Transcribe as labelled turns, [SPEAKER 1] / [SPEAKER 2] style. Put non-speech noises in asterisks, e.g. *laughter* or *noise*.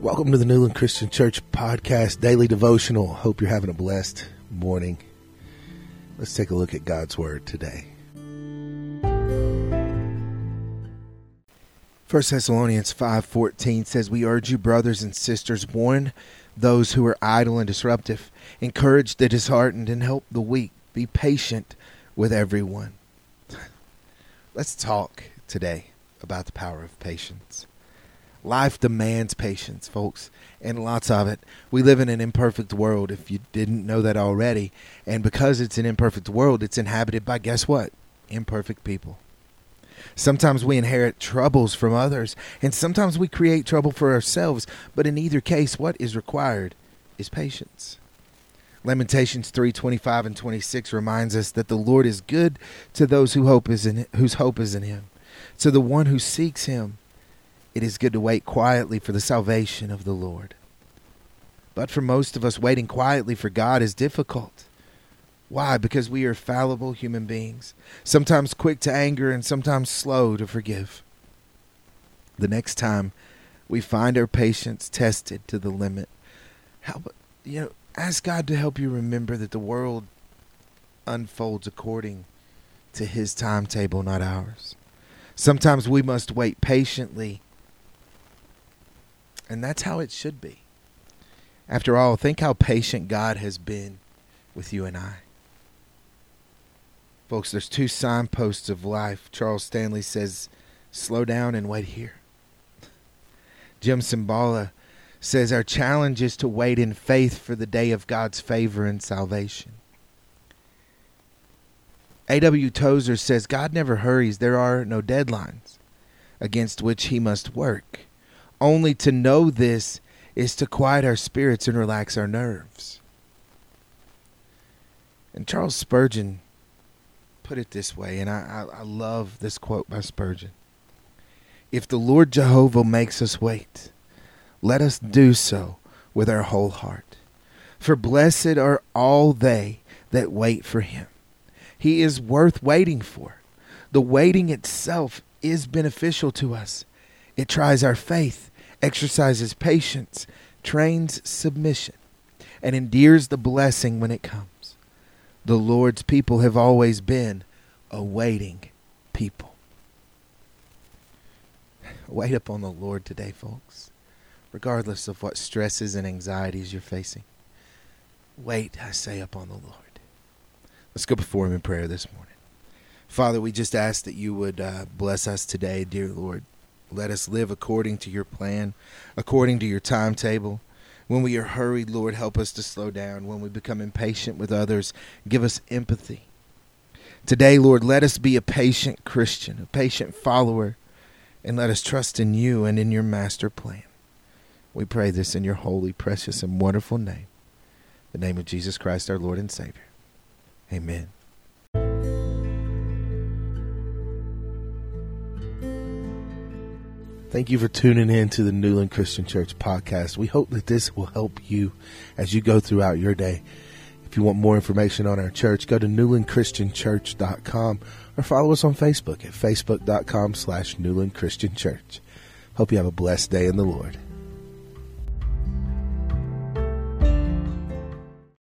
[SPEAKER 1] Welcome to the Newland Christian Church Podcast Daily Devotional. Hope you're having a blessed morning. Let's take a look at God's Word today. 1 Thessalonians 5:14 says, "We urge you, brothers and sisters, warn those who are idle and disruptive, encourage the disheartened, and help the weak. Be patient with everyone." *laughs* Let's talk today about the power of patience. Life demands patience, folks, and lots of it. We live in an imperfect world, if you didn't know that already. And because it's an imperfect world, it's inhabited by, guess what? Imperfect people. Sometimes we inherit troubles from others, and sometimes we create trouble for ourselves. But in either case, what is required is patience. Lamentations 3:25 and 26 reminds us that the Lord is good to those who hope is in whose hope is in him. To the one who seeks him, it is good to wait quietly for the salvation of the Lord. But for most of us, waiting quietly for God is difficult. Why? Because we are fallible human beings, sometimes quick to anger and sometimes slow to forgive. The next time we find our patience tested to the limit, help you know, ask God to help you remember that the world unfolds according to his timetable, not ours. Sometimes we must wait patiently and that's how it should be. After all, think how patient God has been with you and I. Folks, there's two signposts of life. Charles Stanley says, slow down and wait here. Jim Cymbala says, our challenge is to wait in faith for the day of God's favor and salvation. A.W. Tozer says, God never hurries. There are no deadlines against which he must work. Only to know this is to quiet our spirits and relax our nerves. And Charles Spurgeon put it this way, and I, I, I, love this quote by Spurgeon. If the Lord Jehovah makes us wait, let us do so with our whole heart. For blessed are all they that wait for him. He is worth waiting for. The waiting itself is beneficial to us. It tries our faith exercises patience, trains submission, and endears the blessing when it comes. The Lord's people have always been a waiting people. Wait upon the Lord today, folks, regardless of what stresses and anxieties you're facing. Wait, I say, upon the Lord. Let's go before Him in prayer this morning. Father, we just ask that you would uh, bless us today, dear Lord. Let us live according to your plan, according to your timetable. When we are hurried, Lord, help us to slow down. When we become impatient with others, give us empathy. Today, Lord, let us be a patient Christian, a patient follower, and let us trust in you and in your master plan. We pray this in your holy, precious, and wonderful name, the name of Jesus Christ, our Lord and Savior. Amen. Thank you for tuning in to the Newland Christian Church podcast. We hope that this will help you as you go throughout your day. If you want more information on our church, go to newlandchristianchurch.com or follow us on Facebook at facebook.com slash Newland Christian Church. Hope you have a blessed day in the Lord.